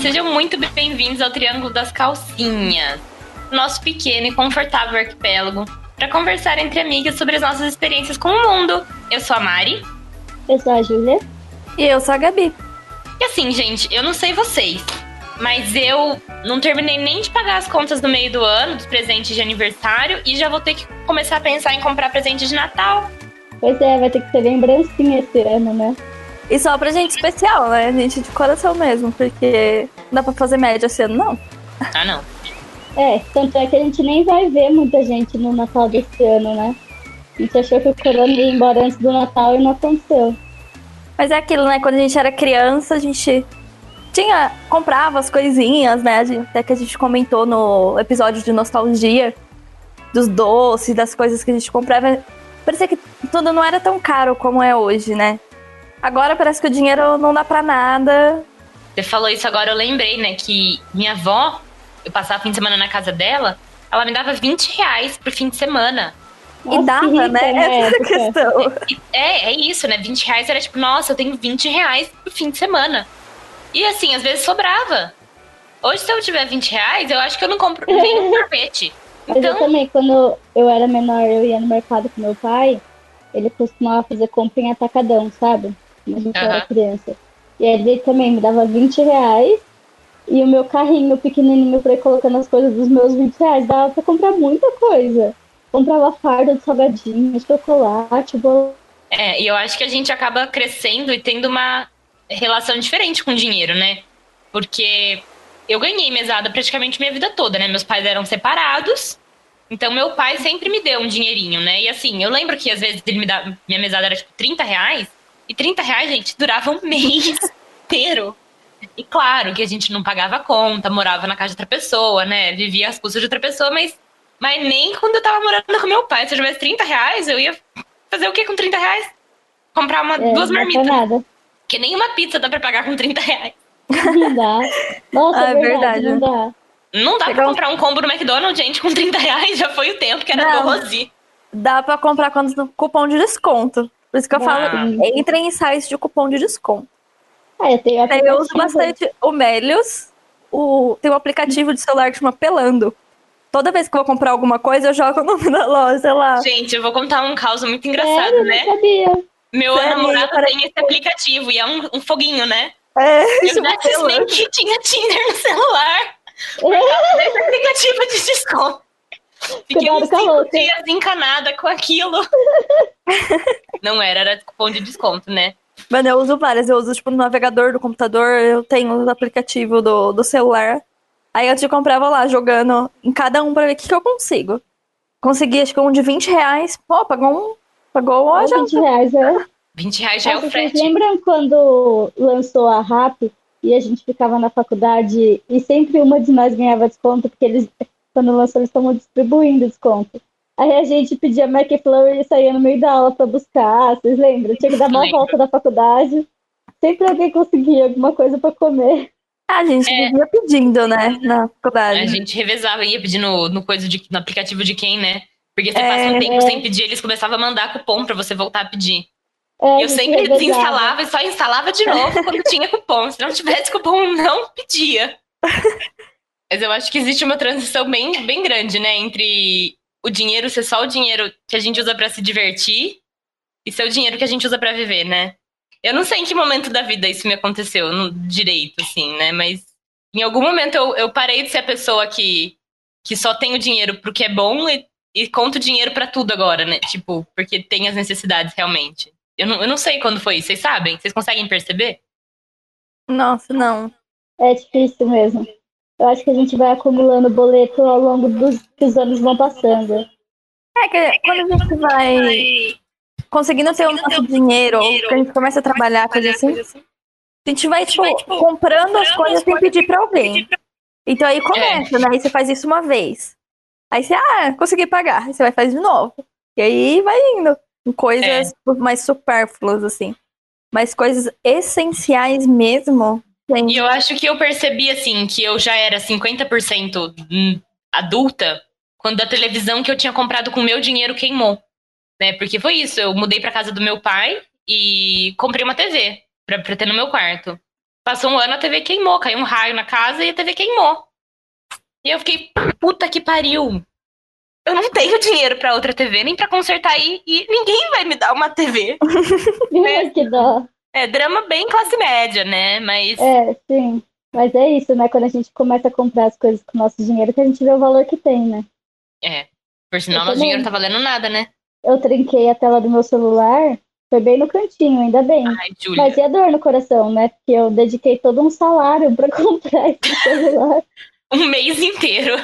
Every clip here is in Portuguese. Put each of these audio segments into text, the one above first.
sejam muito bem-vindos ao Triângulo das Calcinhas, nosso pequeno e confortável arquipélago, para conversar entre amigas sobre as nossas experiências com o mundo. Eu sou a Mari. Eu sou a Júlia. E eu sou a Gabi. E assim, gente, eu não sei vocês, mas eu não terminei nem de pagar as contas no meio do ano, dos presentes de aniversário, e já vou ter que começar a pensar em comprar presente de Natal. Pois é, vai ter que ser lembrancinha esse ano, né? E só pra gente especial, né? Gente de coração mesmo, porque não dá pra fazer média esse ano, não. Ah, não. É, tanto é que a gente nem vai ver muita gente no Natal desse ano, né? A gente achou que o corona ia embora antes do Natal e não aconteceu. Mas é aquilo, né? Quando a gente era criança, a gente tinha comprava as coisinhas, né? Até que a gente comentou no episódio de nostalgia dos doces, das coisas que a gente comprava. Parecia que tudo não era tão caro como é hoje, né? Agora parece que o dinheiro não dá pra nada. Você falou isso agora, eu lembrei, né? Que minha avó, eu passava fim de semana na casa dela, ela me dava 20 reais pro fim de semana. E dava, rica, né? Essa questão. É, é isso, né? 20 reais era tipo, nossa, eu tenho 20 reais pro fim de semana. E assim, às vezes sobrava. Hoje, se eu tiver 20 reais, eu acho que eu não compro nem um sorvete. Então... Mas eu então também, quando eu era menor, eu ia no mercado com meu pai, ele costumava fazer compra em atacadão, sabe? Quando a gente uhum. era criança. E ele também me dava 20 reais e o meu carrinho pequenininho pra ir colocando as coisas dos meus 20 reais. Dava pra comprar muita coisa. Comprava farda de salgadinho, chocolate, bolo. É, e eu acho que a gente acaba crescendo e tendo uma relação diferente com o dinheiro, né? Porque eu ganhei mesada praticamente minha vida toda, né? Meus pais eram separados. Então, meu pai sempre me deu um dinheirinho, né? E assim, eu lembro que às vezes ele me dá, minha mesada era tipo 30 reais. E 30 reais, gente, durava um mês inteiro. E claro que a gente não pagava conta, morava na casa de outra pessoa, né? Vivia às custas de outra pessoa, mas, mas nem quando eu tava morando com meu pai. Se eu tivesse 30 reais, eu ia fazer o que com 30 reais? Comprar uma, é, duas marmitas. Nada. Que nem uma pizza dá pra pagar com 30 reais. Não dá. Nossa, ah, é verdade, verdade, não dá. Não dá Pegar pra comprar um combo no McDonald's, gente, com 30 reais. Já foi o tempo que era não, do Rosi. Dá pra comprar quando cupom de desconto. Por isso que eu falo, entre em sites de cupom de desconto. Ah, eu, tenho eu uso bastante o Melios. O, tem um aplicativo de celular que chama Pelando. Toda vez que eu vou comprar alguma coisa, eu jogo o nome da loja lá. Gente, eu vou contar um caos muito engraçado, Sério? né? Não sabia. Meu Sério? namorado tem esse aplicativo e é um, um foguinho, né? É, eu já nem que tinha Tinder no celular. Por causa desse aplicativo de desconto. Fiquei uns cinco dias encanada com aquilo. Não era, era cupom de desconto, né? Mano, eu uso várias. Eu uso, tipo, no navegador do computador, eu tenho o aplicativo do, do celular. Aí antes de comprar, vou lá jogando em cada um pra ver o que, que eu consigo. Consegui, acho que um de 20 reais. Pô, pagou um. Pagou um. 20 reais, é. 20 reais já é o frete. Vocês lembram quando lançou a RAP e a gente ficava na faculdade e sempre uma de nós ganhava desconto, porque eles, quando lançou, eles estavam distribuindo desconto. Aí a gente pedia McFlurry e saía no meio da aula para buscar, vocês lembram? Tinha que dar uma volta da faculdade. Sempre alguém conseguia alguma coisa para comer. A gente é. vivia pedindo, né, na faculdade. A gente revezava, ia pedir no, no, coisa de, no aplicativo de quem, né? Porque você é, passa um tempo é. sem pedir, eles começavam a mandar cupom para você voltar a pedir. É, eu sempre desinstalava e só instalava de novo quando tinha cupom. Se não tivesse cupom, não pedia. Mas eu acho que existe uma transição bem, bem grande, né? Entre o dinheiro ser só o dinheiro que a gente usa para se divertir e ser o dinheiro que a gente usa para viver, né? Eu não sei em que momento da vida isso me aconteceu no direito, assim, né? Mas em algum momento eu, eu parei de ser a pessoa que, que só tem o dinheiro pro que é bom e, e conta o dinheiro para tudo agora, né? Tipo, porque tem as necessidades realmente. Eu não, eu não sei quando foi isso, vocês sabem? Vocês conseguem perceber? Nossa, não. É difícil mesmo. Eu acho que a gente vai acumulando boleto ao longo dos que os anos vão passando. É que quando a gente vai conseguindo ter o nosso dinheiro, ou que a gente começa a trabalhar, coisa assim, a gente vai, tipo, comprando as coisas sem pedir pra alguém. Então aí começa, né? Aí você faz isso uma vez. Aí você, ah, consegui pagar. Aí você vai fazer de novo. E aí vai indo coisas é. mais supérfluas, assim. Mas coisas essenciais mesmo. Gente. E eu acho que eu percebi, assim, que eu já era 50% adulta quando a televisão que eu tinha comprado com meu dinheiro queimou. Né? Porque foi isso, eu mudei pra casa do meu pai e comprei uma TV pra, pra ter no meu quarto. Passou um ano, a TV queimou, caiu um raio na casa e a TV queimou. E eu fiquei, puta que pariu. Eu não tenho dinheiro para outra TV, nem para consertar aí, e ninguém vai me dar uma TV. é, que dó. É, drama bem classe média, né? Mas. É, sim. Mas é isso, né? Quando a gente começa a comprar as coisas com o nosso dinheiro, que a gente vê o valor que tem, né? É. Por sinal, nosso dinheiro não tá valendo nada, né? Eu trinquei a tela do meu celular, foi bem no cantinho, ainda bem. Ai, Mas e a dor no coração, né? Porque eu dediquei todo um salário para comprar esse celular. um mês inteiro.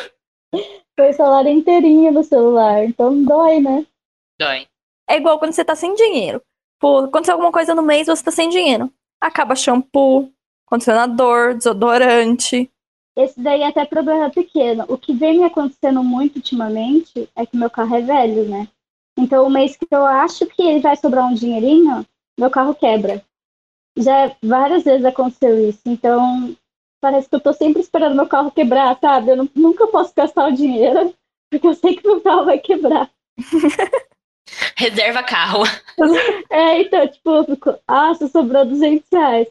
Foi o salário inteirinho no celular, então dói, né? Dói. É igual quando você tá sem dinheiro. Pô, aconteceu alguma coisa no mês, você tá sem dinheiro. Acaba shampoo, condicionador, desodorante. Esse daí é até problema pequeno. O que vem me acontecendo muito ultimamente é que meu carro é velho, né? Então, o mês que eu acho que ele vai sobrar um dinheirinho, meu carro quebra. Já várias vezes aconteceu isso. Então, parece que eu tô sempre esperando meu carro quebrar, sabe? Eu não, nunca posso gastar o dinheiro, porque eu sei que meu carro vai quebrar. Reserva carro. É, então, tipo, fico, ah, só sobrou 200 reais.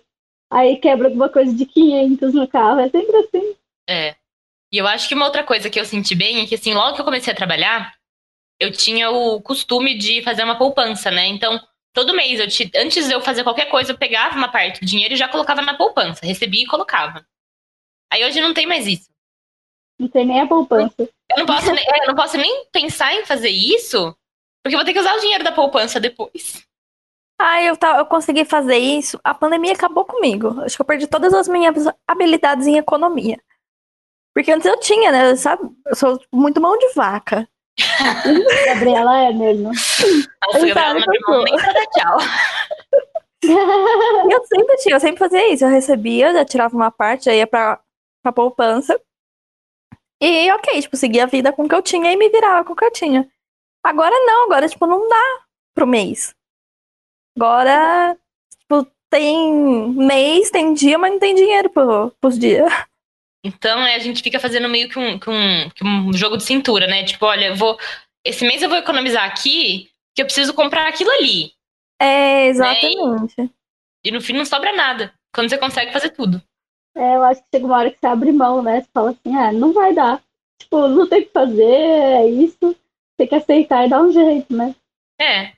Aí quebra alguma coisa de 500 no carro, é sempre assim. É. E eu acho que uma outra coisa que eu senti bem é que, assim, logo que eu comecei a trabalhar, eu tinha o costume de fazer uma poupança, né? Então, todo mês, eu te... antes de eu fazer qualquer coisa, eu pegava uma parte do dinheiro e já colocava na poupança. Recebia e colocava. Aí hoje não tem mais isso. Não tem nem a poupança. Eu não posso, nem, eu não posso nem pensar em fazer isso, porque eu vou ter que usar o dinheiro da poupança depois. Ah, eu, tá, eu consegui fazer isso. A pandemia acabou comigo. Acho que eu perdi todas as minhas habilidades em economia. Porque antes eu tinha, né? Sabe? Eu sou muito mão de vaca. Gabriela é mesmo. Nossa, Gabriela não me mão nem pra dar tchau. eu sempre tinha, eu sempre fazia isso. Eu recebia, já tirava uma parte, já ia pra, pra poupança. E ok, tipo, seguia a vida com o que eu tinha e me virava com o que eu tinha. Agora não, agora, tipo, não dá pro mês. Agora, tipo, tem mês, tem dia, mas não tem dinheiro pro, pros dias. Então, é, a gente fica fazendo meio que um, que um, que um jogo de cintura, né? Tipo, olha, eu vou. Esse mês eu vou economizar aqui, que eu preciso comprar aquilo ali. É, exatamente. Né? E, e, no fim não sobra nada. Quando você consegue fazer tudo. É, eu acho que chega uma hora que você abre mão, né? Você fala assim, ah, não vai dar. Tipo, não tem o que fazer, é isso. Tem que aceitar e dar um jeito, né? É.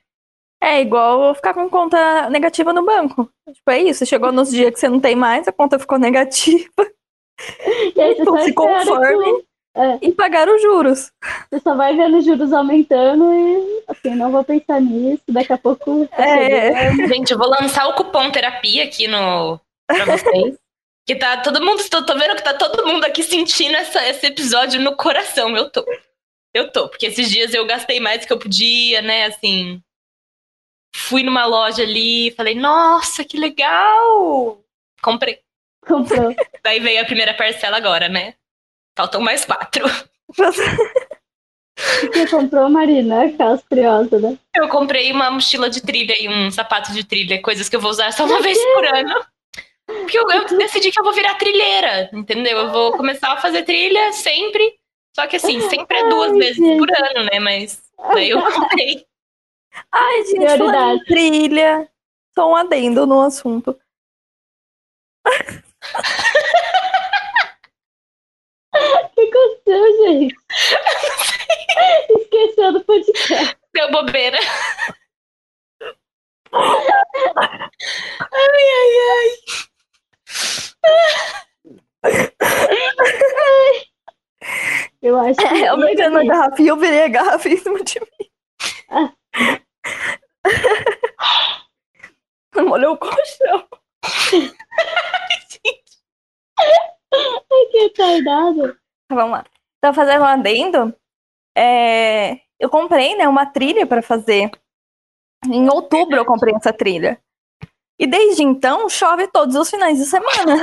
É igual ficar com conta negativa no banco. Tipo, é isso. Chegou nos dias que você não tem mais, a conta ficou negativa. E aí você então, se conforme que... é. e pagar os juros. Você só vai vendo os juros aumentando e assim, não vou pensar nisso, daqui a pouco. Tá é. Gente, eu vou lançar o cupom terapia aqui no pra vocês. que tá todo mundo, tô, tô, vendo que tá todo mundo aqui sentindo essa, esse episódio no coração. Eu tô. Eu tô, porque esses dias eu gastei mais do que eu podia, né? Assim. Fui numa loja ali, falei, nossa, que legal! Comprei. Comprou. Daí veio a primeira parcela agora, né? Faltam mais quatro. Que comprou, Marina? Aquelas curiosas, né? Eu comprei uma mochila de trilha e um sapato de trilha, coisas que eu vou usar só uma vez por ano. Porque eu, eu, decidi que eu vou virar trilheira, entendeu? Eu vou começar a fazer trilha sempre. Só que assim, sempre é duas Ai, vezes gente. por ano, né? Mas daí eu comprei. Ai, gente, trilha. Só um adendo no assunto. O que aconteceu, gente? Esqueceu do podcast. Deu bobeira. Ai, ai, ai. Eu acho que. É, eu peguei uma garrafa e eu virei a garrafa em cima de mim. Molhou o colchão. Ai, que retardado. Vamos lá. Então, fazendo um adendo, é... eu comprei né, uma trilha para fazer. Em outubro eu comprei essa trilha. E desde então chove todos os finais de semana.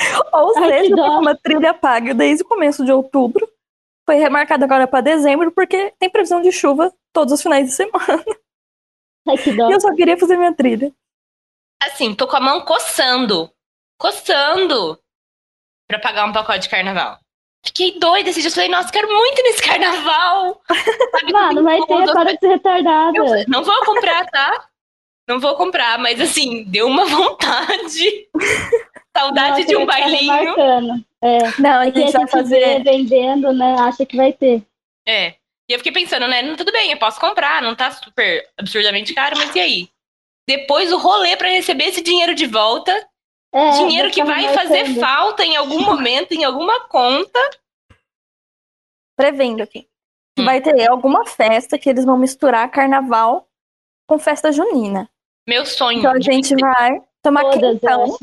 Ou Ai, seja, uma trilha paga desde o começo de outubro. Foi remarcada agora para dezembro, porque tem previsão de chuva todos os finais de semana. Ai, que dó. E eu só queria fazer minha trilha. Assim, tô com a mão coçando. Coçando para pagar um pacote de carnaval. Fiquei doida esse dia. Falei, nossa, quero muito nesse carnaval. Sabe, Mano, vai ter, para de ser retardada. Eu, não vou comprar, tá? Não vou comprar, mas assim, deu uma vontade. Saudade Nossa, de um ficar bailinho. É. Não, a Porque gente vai fazer. vendendo, né? Acha que vai ter. É. E eu fiquei pensando, né? não, Tudo bem, eu posso comprar, não tá super absurdamente caro, mas e aí? Depois o rolê pra receber esse dinheiro de volta, É, dinheiro que vai fazer falta em algum momento, em alguma conta. prevendo aqui. Hum. vai ter alguma festa que eles vão misturar carnaval com festa junina. Meu sonho. Então a gente vai tomar Todas, quentão.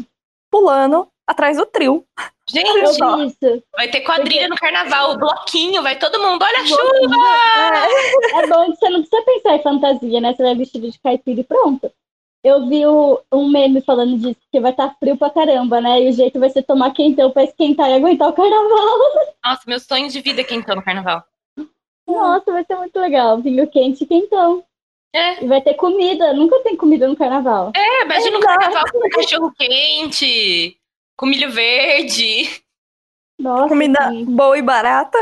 Pulando atrás do trio. Gente, Eu vi isso. vai ter quadrilha no carnaval, bloquinho, vai todo mundo, olha a chuva! É bom que você não precisa pensar em fantasia, né? Você vai vestido de caipira e pronto. Eu vi o- um meme falando disso, que vai estar frio pra caramba, né? E o jeito vai ser tomar quentão pra esquentar e aguentar o carnaval. Nossa, meus sonhos de vida quentão no carnaval. Nossa, vai ser muito legal. Vinho quente e quentão. É, E vai ter comida. Nunca tem comida no carnaval. é imagina um Exato. carnaval com cachorro quente, com milho verde, Nossa, Comida sim. boa e barata.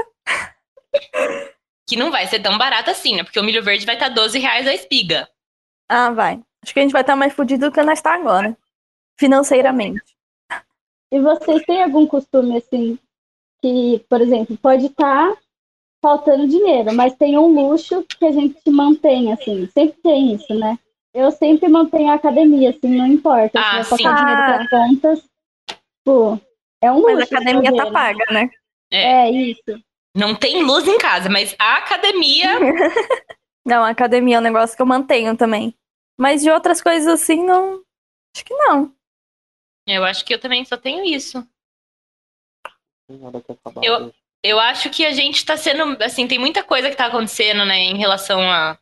que não vai ser tão barato assim, né? Porque o milho verde vai estar 12 reais a espiga. Ah, vai. Acho que a gente vai estar mais fudido do que nós está agora. Financeiramente. E vocês têm algum costume, assim, que, por exemplo, pode estar faltando dinheiro, mas tem um luxo que a gente mantém, assim. Sempre tem isso, né? Eu sempre mantenho a academia, assim, não importa. Ah, se sim. faltar dinheiro pra contas, pô, é um luxo. Mas a academia tá fazer, né? paga, né? É isso. Não tem luz em casa, mas a academia. Não, a academia é um negócio que eu mantenho também. Mas de outras coisas assim, não. Acho que não. eu acho que eu também só tenho isso. Eu-. Eu acho que a gente tá sendo. Assim, tem muita coisa que tá acontecendo, né, em relação a.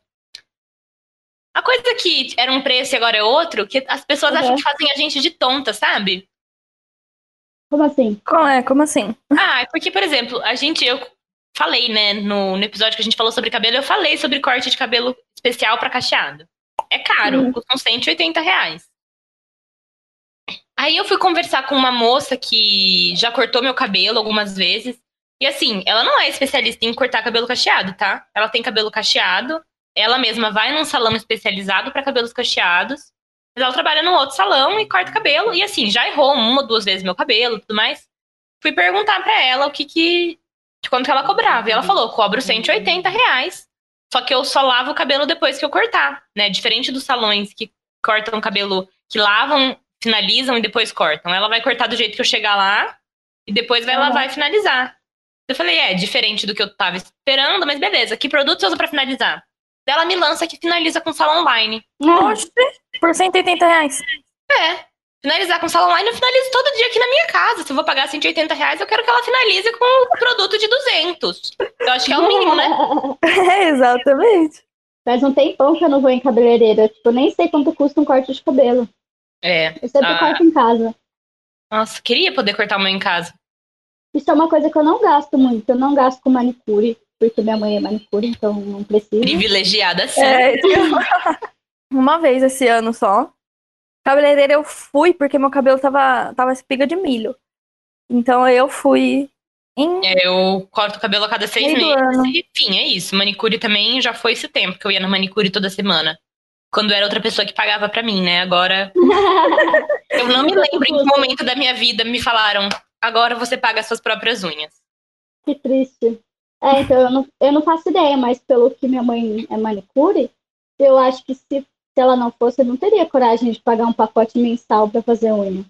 A coisa que era um preço e agora é outro, que as pessoas Uhum. acham que fazem a gente de tonta, sabe? Como assim? Como é? Como assim? Ah, é porque, por exemplo, a gente, eu falei, né, no, no episódio que a gente falou sobre cabelo, eu falei sobre corte de cabelo especial pra cacheado. É caro, Uhum. custam 180 reais. Aí eu fui conversar com uma moça que já cortou meu cabelo algumas vezes. E assim, ela não é especialista em cortar cabelo cacheado, tá? Ela tem cabelo cacheado. Ela mesma vai num salão especializado pra cabelos cacheados. Mas ela trabalha num outro salão e corta cabelo. E assim, já errou uma ou duas vezes meu cabelo e tudo mais. Fui perguntar pra ela o que que. de quanto que ela cobrava. E ela falou: cobro 180 reais. Só que eu só lavo o cabelo depois que eu cortar, né? Diferente dos salões que cortam cabelo, que lavam, finalizam e depois cortam. Ela vai cortar do jeito que eu chegar lá e depois vai Uhum. lavar e finalizar. Eu falei, é, diferente do que eu tava esperando, mas beleza. Que produto você usa pra finalizar? Daí Ela me lança que finaliza com sala online. Oxe, por 180 reais. É. Finalizar com sala online, eu finalizo todo dia aqui na minha casa. Se eu vou pagar 180 reais, eu quero que ela finalize com um produto de 200. Eu acho que é o mínimo, né? É, exatamente. Faz um tempão que eu não vou em cabeleireira. Tipo, eu nem sei quanto custa um corte de cabelo. É. Eu sempre Ah. corto em casa. Nossa, queria poder cortar o meu em casa. Isso é uma coisa que eu não gasto muito. Eu não gasto com manicure, porque minha mãe é manicure, então não preciso. Privilegiada sim. É. Uma vez esse ano só. Cabeleireira eu fui porque meu cabelo tava, tava espiga de milho. Então eu fui em. É, Eu corto o cabelo a cada seis meses. ano. E, enfim, é isso. Manicure também já foi esse tempo que eu ia na manicure toda semana. Quando era outra pessoa que pagava pra mim, né? Agora. Eu não me lembro em que momento da minha vida me falaram. Agora você paga as suas próprias unhas. Que triste. É, então eu não, eu não faço ideia, mas pelo que minha mãe é manicure, eu acho que se, se ela não fosse, eu não teria coragem de pagar um pacote mensal pra fazer unha.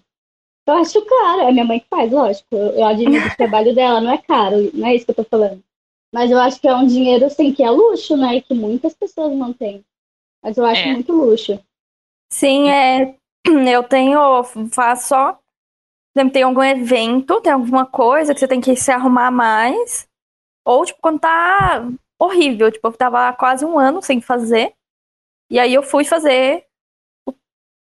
Eu acho caro, é minha mãe que faz, lógico. Eu, eu admiro o trabalho dela, não é caro, não é isso que eu tô falando. Mas eu acho que é um dinheiro, assim, que é luxo, né? E que muitas pessoas mantêm. Mas eu acho É. muito luxo. Sim, é. Eu tenho. Faço só. Por exemplo, tem algum evento, tem alguma coisa que você tem que se arrumar mais. Ou, tipo, quando tá horrível. Tipo, eu tava há quase um ano sem fazer. E aí eu fui fazer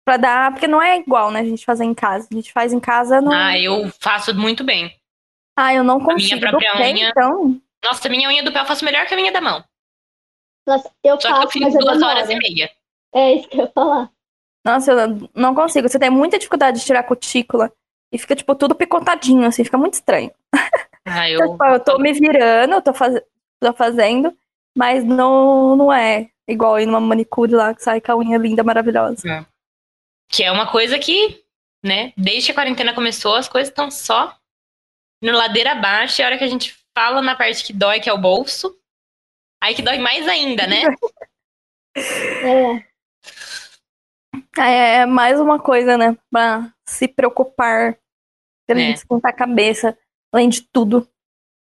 pra dar. Porque não é igual, né? A gente fazer em casa. A gente faz em casa no. Ah, eu faço muito bem. Ah, eu não minha consigo. própria Do pé, unha- então. Nossa, minha unha do pé eu faço melhor que a minha da mão. Nossa, eu Só que eu faço, fico mas eu duas demoro. horas e meia. É isso que eu ia falar. Nossa, eu não consigo. Você tem muita dificuldade de tirar a cutícula. E fica, tipo, tudo picotadinho, assim. Fica muito estranho. Ah, Então, eu. tipo, eu tô me virando, eu tô, faz... tô fazendo, mas não, não é Igual ir numa manicure lá que sai com a unha linda, maravilhosa. É. Que é uma coisa que, né, desde que a quarentena começou, as coisas estão só no ladeira abaixo. E a hora que a gente fala na parte que dói, que é o bolso, aí que dói mais ainda, né? É. É, é mais uma coisa, né? Pra se preocupar, pra É. gente esquentar a cabeça, além de tudo.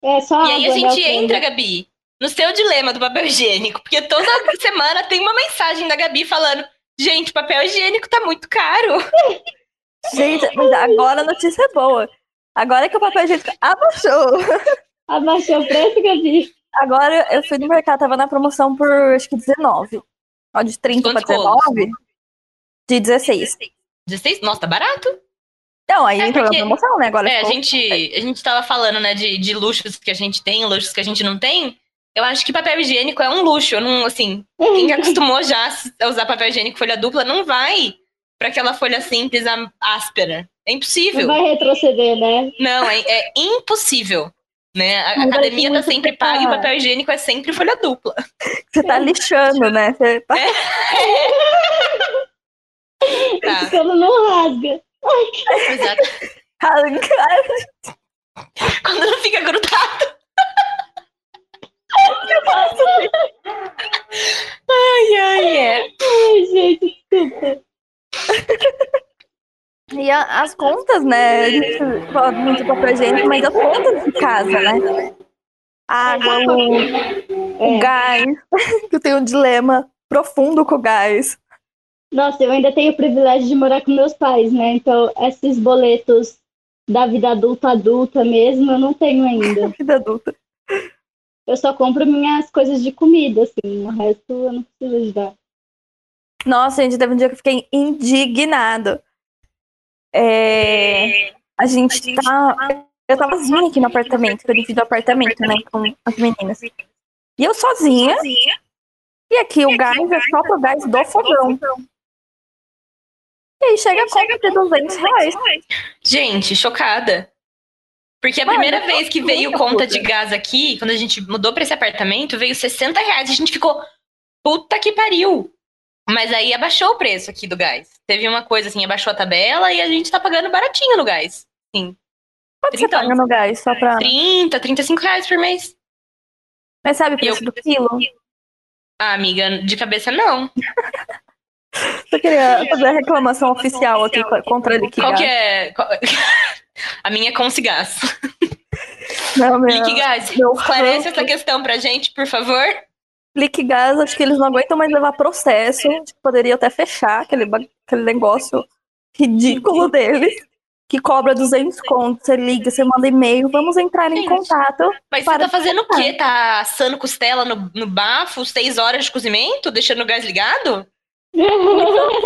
É só E aí a né, gente creme. entra, Gabi, no seu dilema do papel higiênico, porque toda semana tem uma mensagem da Gabi falando: gente, o papel higiênico tá muito caro. Gente, mas agora a notícia é boa. Agora que o papel higiênico abaixou. Abaixou o preço, Gabi. Agora eu fui no mercado, tava na promoção por acho que 19. Ó, de 30 pra Quantos rolos? 19. De 16. 16? Nossa, tá barato. Não, aí É entrou na porque- promoção, né? Agora É, a ficou- gente, a gente tava falando, né, de, de luxos que a gente tem, luxos que a gente não tem. Eu acho que papel higiênico é um luxo. Eu não, assim, quem acostumou já a usar papel higiênico folha dupla não vai pra aquela folha simples áspera. É Não impossível. vai retroceder, né? Não, é, é impossível. Né? A Mas academia tá sempre paga e o papel higiênico é sempre folha dupla. Você tá lixando, né? Você tá... Tá, Esse pelo não rasga. exato. Quando não fica grudado. ai, ai, é. Ai, gente, desculpa. E a- as contas, né? A gente fala muito papel higiênico, mas as contas de casa, né? Água, luz, o É. gás. Eu tenho um dilema profundo com o gás. Nossa, eu ainda tenho o privilégio de morar com meus pais, né? Então, esses boletos da vida adulta, adulta mesmo, eu não tenho ainda. Vida adulta. Eu só compro minhas coisas de comida, assim. O resto eu não preciso ajudar. Nossa, gente, teve um dia que eu fiquei indignado. É, A gente tá. Eu tava sozinha aqui no apartamento, que eu dividi o apartamento, né, com as meninas. E eu sozinha. E aqui o gás é só pro gás do fogão. E aí chega a conta de 200 reais. Gente, chocada. Porque a Mano, primeira vez que veio conta puta. de gás aqui, quando a gente mudou pra esse apartamento, veio 60 reais. A gente ficou, puta que pariu. Mas aí abaixou o preço aqui do gás. Teve uma coisa assim, abaixou a tabela e a gente tá pagando baratinho no gás. Sim. Quanto você paga no gás? Só pra. 30, 35 reais por mês. Mas sabe o E eu- preço do quilo? Ah, amiga, de cabeça não. Eu queria fazer a reclamação oficial aqui co- contra ele. Qual que é. A minha é com gás. Não, meu, Liquigás, meu esclarece essa questão pra gente, por favor. Liquigás, acho que eles não aguentam mais levar processo. Poderia até fechar aquele, aquele negócio ridículo deles. Que cobra 200 contos, você liga, você manda e-mail, vamos entrar em contato. Mas você tá fazendo o quê? Tá assando costela no, no bafo, seis horas de cozimento, deixando o gás ligado?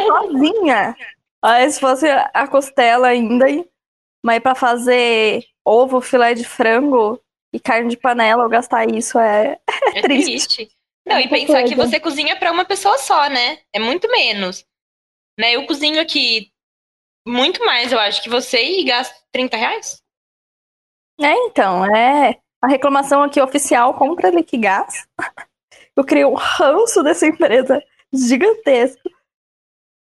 Sozinha. Aí se fosse a costela ainda, mas pra fazer ovo, filé de frango e carne de panela, eu gastar isso é. É triste. triste. Não, e Muita pensar que coisa. você cozinha pra uma pessoa só, né? É muito menos. Né? Eu cozinho aqui muito mais, eu acho, que você e gasto 30 reais. É, então, é. A reclamação aqui oficial contra a Liquigás. Eu criei um ranço dessa empresa gigantesco.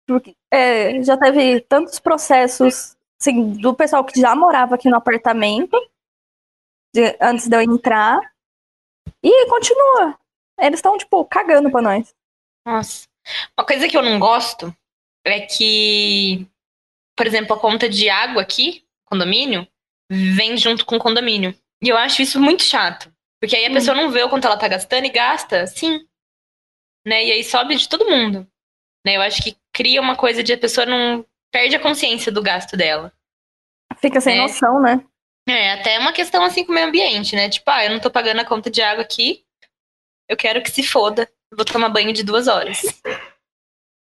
Porque é, já teve tantos processos assim, do pessoal que já morava aqui no apartamento de- antes de eu entrar. E continua. Eles estão, tipo, cagando pra nós. Nossa. Uma coisa que eu não gosto é que, por exemplo, a conta de água aqui, condomínio, vem junto com o condomínio. E eu acho isso muito chato. Porque aí a Hum. pessoa não vê o quanto ela tá gastando e gasta, sim. Né? E aí sobe de todo mundo. Né? Eu acho que cria uma coisa de a pessoa não perde a consciência do gasto dela. Fica sem É. noção, né? É, até uma questão assim com o meio ambiente, né? Tipo, ah, eu não tô pagando a conta de água aqui, eu quero que se foda. Eu Vou tomar banho de duas horas.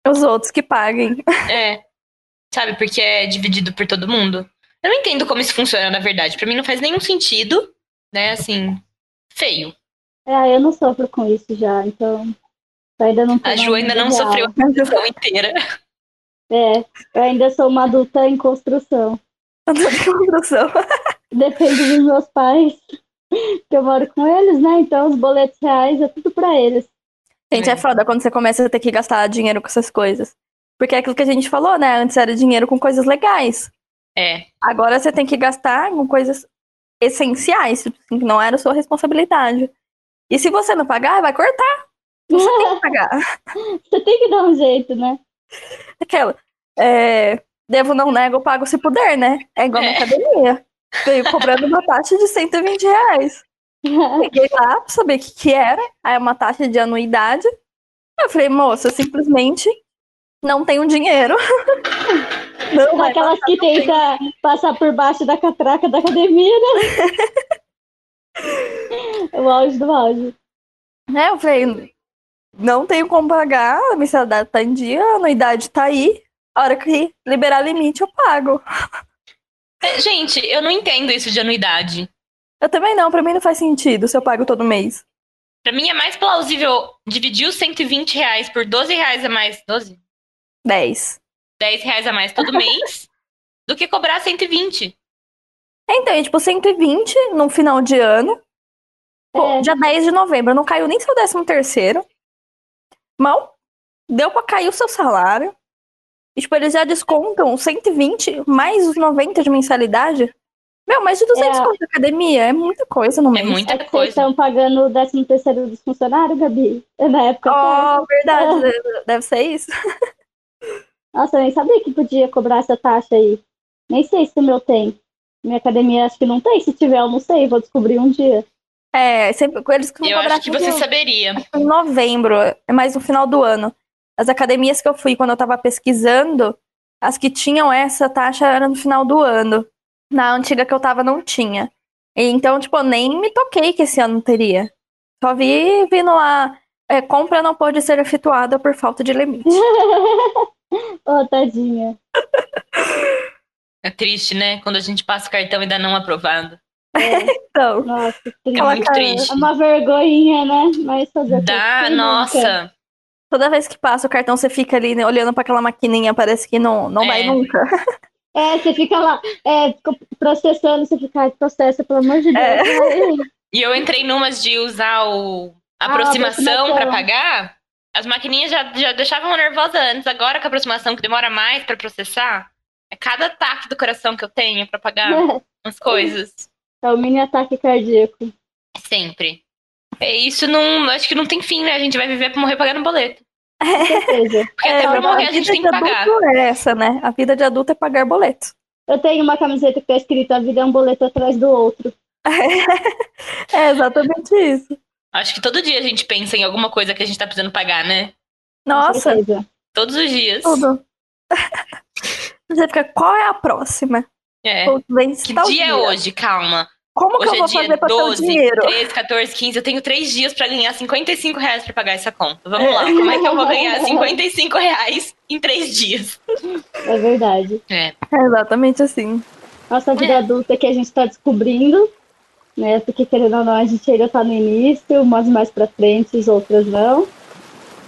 Os outros que paguem. É. Sabe, porque é dividido por todo mundo. Eu não entendo como isso funciona, na verdade. Pra mim não faz nenhum sentido, né? Assim, feio. É, eu não sofro com isso já, então. Eu ainda não A Ju ainda não real. sofreu a questão inteira. É, eu ainda sou uma adulta em construção. Tô de construção. Depende dos meus pais, que eu moro com eles, né? Então os boletos reais é tudo pra eles. Gente, é. é foda quando você começa a ter que gastar dinheiro com essas coisas. Porque é aquilo que a gente falou, né? Antes era dinheiro com coisas legais. É. Agora você tem que gastar com coisas essenciais, tipo assim, que não era sua responsabilidade. E se você não pagar, vai cortar. Você tem que pagar. Você tem que dar um jeito, né? Aquela. É, devo, não nego, pago se puder, né? É igual é. na academia. Veio cobrando uma taxa de 120 reais. Peguei lá pra saber o que, que era. Aí é uma taxa de anuidade. Eu falei, moça, simplesmente não tenho dinheiro. Não, Aquelas que tenta passar por baixo da catraca da academia, né? o auge do auge. É, eu falei, não tenho como pagar, a mensalidade tá em dia, a anuidade tá aí. A hora que liberar limite, eu pago. É, gente, eu não entendo isso de anuidade. Eu também não, pra mim não faz sentido se eu pago todo mês. Pra mim é mais plausível dividir os 120 reais por 12 reais a mais. 12? 10. 10 reais a mais todo mês do que cobrar 120. Então, é tipo 120 no final de ano. É. Dia 10 de novembro, não caiu nem seu 13 terceiro. Mal deu pra cair o seu salário. E, tipo, eles já descontam 120 mais os 90 de mensalidade. Meu, mais de 200 é. de academia. É muita coisa no mês. É muita é coisa. Vocês estão pagando o 13 terceiro dos funcionários, Gabi? Na época. Oh, verdade. É. Deve ser isso. Nossa, eu nem sabia que podia cobrar essa taxa aí. Nem sei se o meu tem. Minha academia acho que não tem. Se tiver, eu não sei. Vou descobrir um dia. É, sempre eles Eu acho que você saberia. Em novembro, é mais no final do ano. As academias que eu fui quando eu tava pesquisando, as que tinham essa taxa eram no final do ano. Na antiga que eu tava, não tinha. Então, tipo, nem me toquei que esse ano teria. Só vi vindo lá. É, compra não pode ser efetuada por falta de limite. oh, tadinha. É triste, né? Quando a gente passa o cartão e ainda não aprovado. É. então, nossa, é muito triste. É uma vergonhinha, né? Mas fazer Dá, nossa. Nunca. Toda vez que passa o cartão, você fica ali né, olhando para aquela maquininha, parece que não, não é. vai nunca. É, você fica lá é, processando, você fica, ai, processa, pelo amor de Deus. É. E eu entrei numas de usar o a ah, aproximação para pagar. As maquininhas já, já deixavam nervosa antes, agora com a aproximação que demora mais para processar, é cada ataque do coração que eu tenho para pagar as coisas. É o mini ataque cardíaco. Sempre. É, isso não. Acho que não tem fim, né? A gente vai viver pra morrer pagando boleto. Com certeza. Porque é, até pra morrer a, a gente tem que pagar. É essa, né? A vida de adulto é pagar boleto. Eu tenho uma camiseta que tá escrito a vida é um boleto atrás do outro. é exatamente isso. Acho que todo dia a gente pensa em alguma coisa que a gente tá precisando pagar, né? Nossa. Todos os dias. Tudo. Você fica, qual é a próxima? É. que dia, dia é hoje? Calma. Como Hoje que eu vou é fazer pra 12, ter o dinheiro? 13, 14, 15. Eu tenho três dias pra ganhar 55 reais pra pagar essa conta. Vamos lá. Como é que eu vou ganhar 55 reais em três dias? É verdade. É. é exatamente assim. Nossa vida é. adulta que a gente tá descobrindo, né? Porque querendo ou não, a gente ainda tá no início, umas mais pra frente, outras não.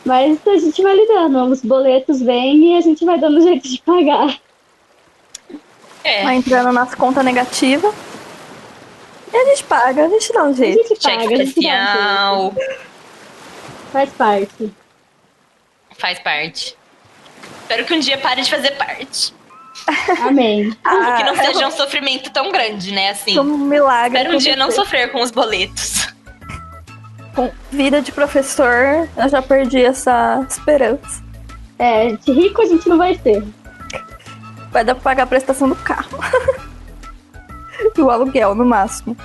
Mas a gente vai lidando, os boletos vêm e a gente vai dando jeito de pagar. É. Vai entrando nas contas negativas. E a gente paga, a gente dá um jeito. A gente paga, Cheque especial. Um Faz parte. Faz parte. Espero que um dia pare de fazer parte. Amém. ah, que não seja um sofrimento tão grande, né? Assim. Um milagre. Espero um dia não sofrer com os boletos. Com vida de professor, eu já perdi essa esperança. É, de rico a gente não vai ter. Vai dar pra pagar a prestação do carro. e o aluguel, no máximo.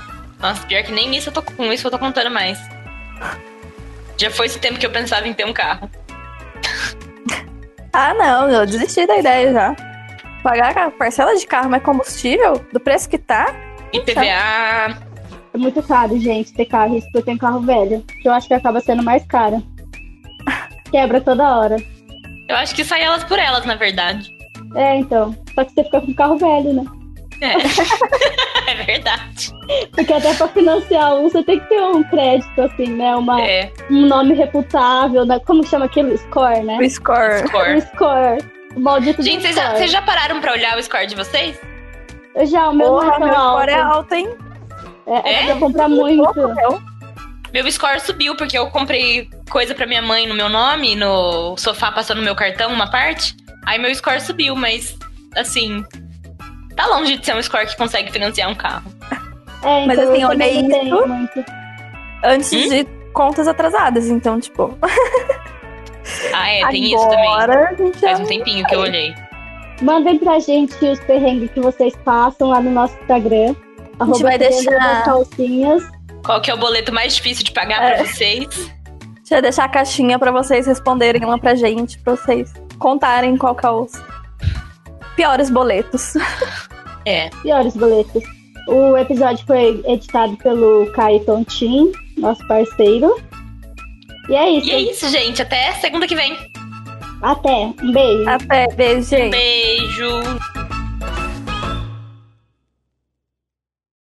Nossa, pior que nem isso eu tô com isso eu tô contando mais. Já foi esse tempo que eu pensava em ter um carro. ah, não, eu desisti da ideia já. Pagar a parcela de carro mais combustível, do preço que tá. IPVA. É muito caro, gente, ter carro. Isso que eu tenho carro velho. Que eu acho que acaba sendo mais caro. Quebra toda hora. Eu acho que sai elas por elas, na verdade. É, então. Só que você fica com carro velho, né? É. é verdade. Porque até pra financiar um, você tem que ter um crédito, assim, né? Uma, é. Um nome reputável, né? como chama aquele? Score, né? O score. score. O score. O maldito Gente, vocês já, vocês já, pararam pra olhar o score de vocês? Eu já, o meu Porra, é meu alto. score é alto, hein? É, é? eu comprar muito. Meu score subiu porque eu comprei coisa pra minha mãe no meu nome, no sofá passando no meu cartão, uma parte. Aí meu score subiu, mas assim. Tá longe de ser um score que consegue financiar um carro. É, então Mas assim, eu olhei também não tenho isso. muito. Antes Hum? de contas atrasadas, então, tipo. Ah, é, tem isso também. agora a gente já Faz um tempinho que eu olhei. Mandem pra gente os perrengues que vocês passam lá no nosso Instagram. A gente vai deixar- calcinhas. Qual que é o boleto mais difícil de pagar É. pra vocês? Deixa eu deixar a caixinha pra vocês responderem lá pra gente, pra vocês contarem qual que é os piores boletos. É. Piores boletos. O episódio foi editado pelo Caio Tontin, nosso parceiro. E é isso. E é isso, gente. Até segunda que vem. Até. Um beijo. Até, beijo, gente. Beijo.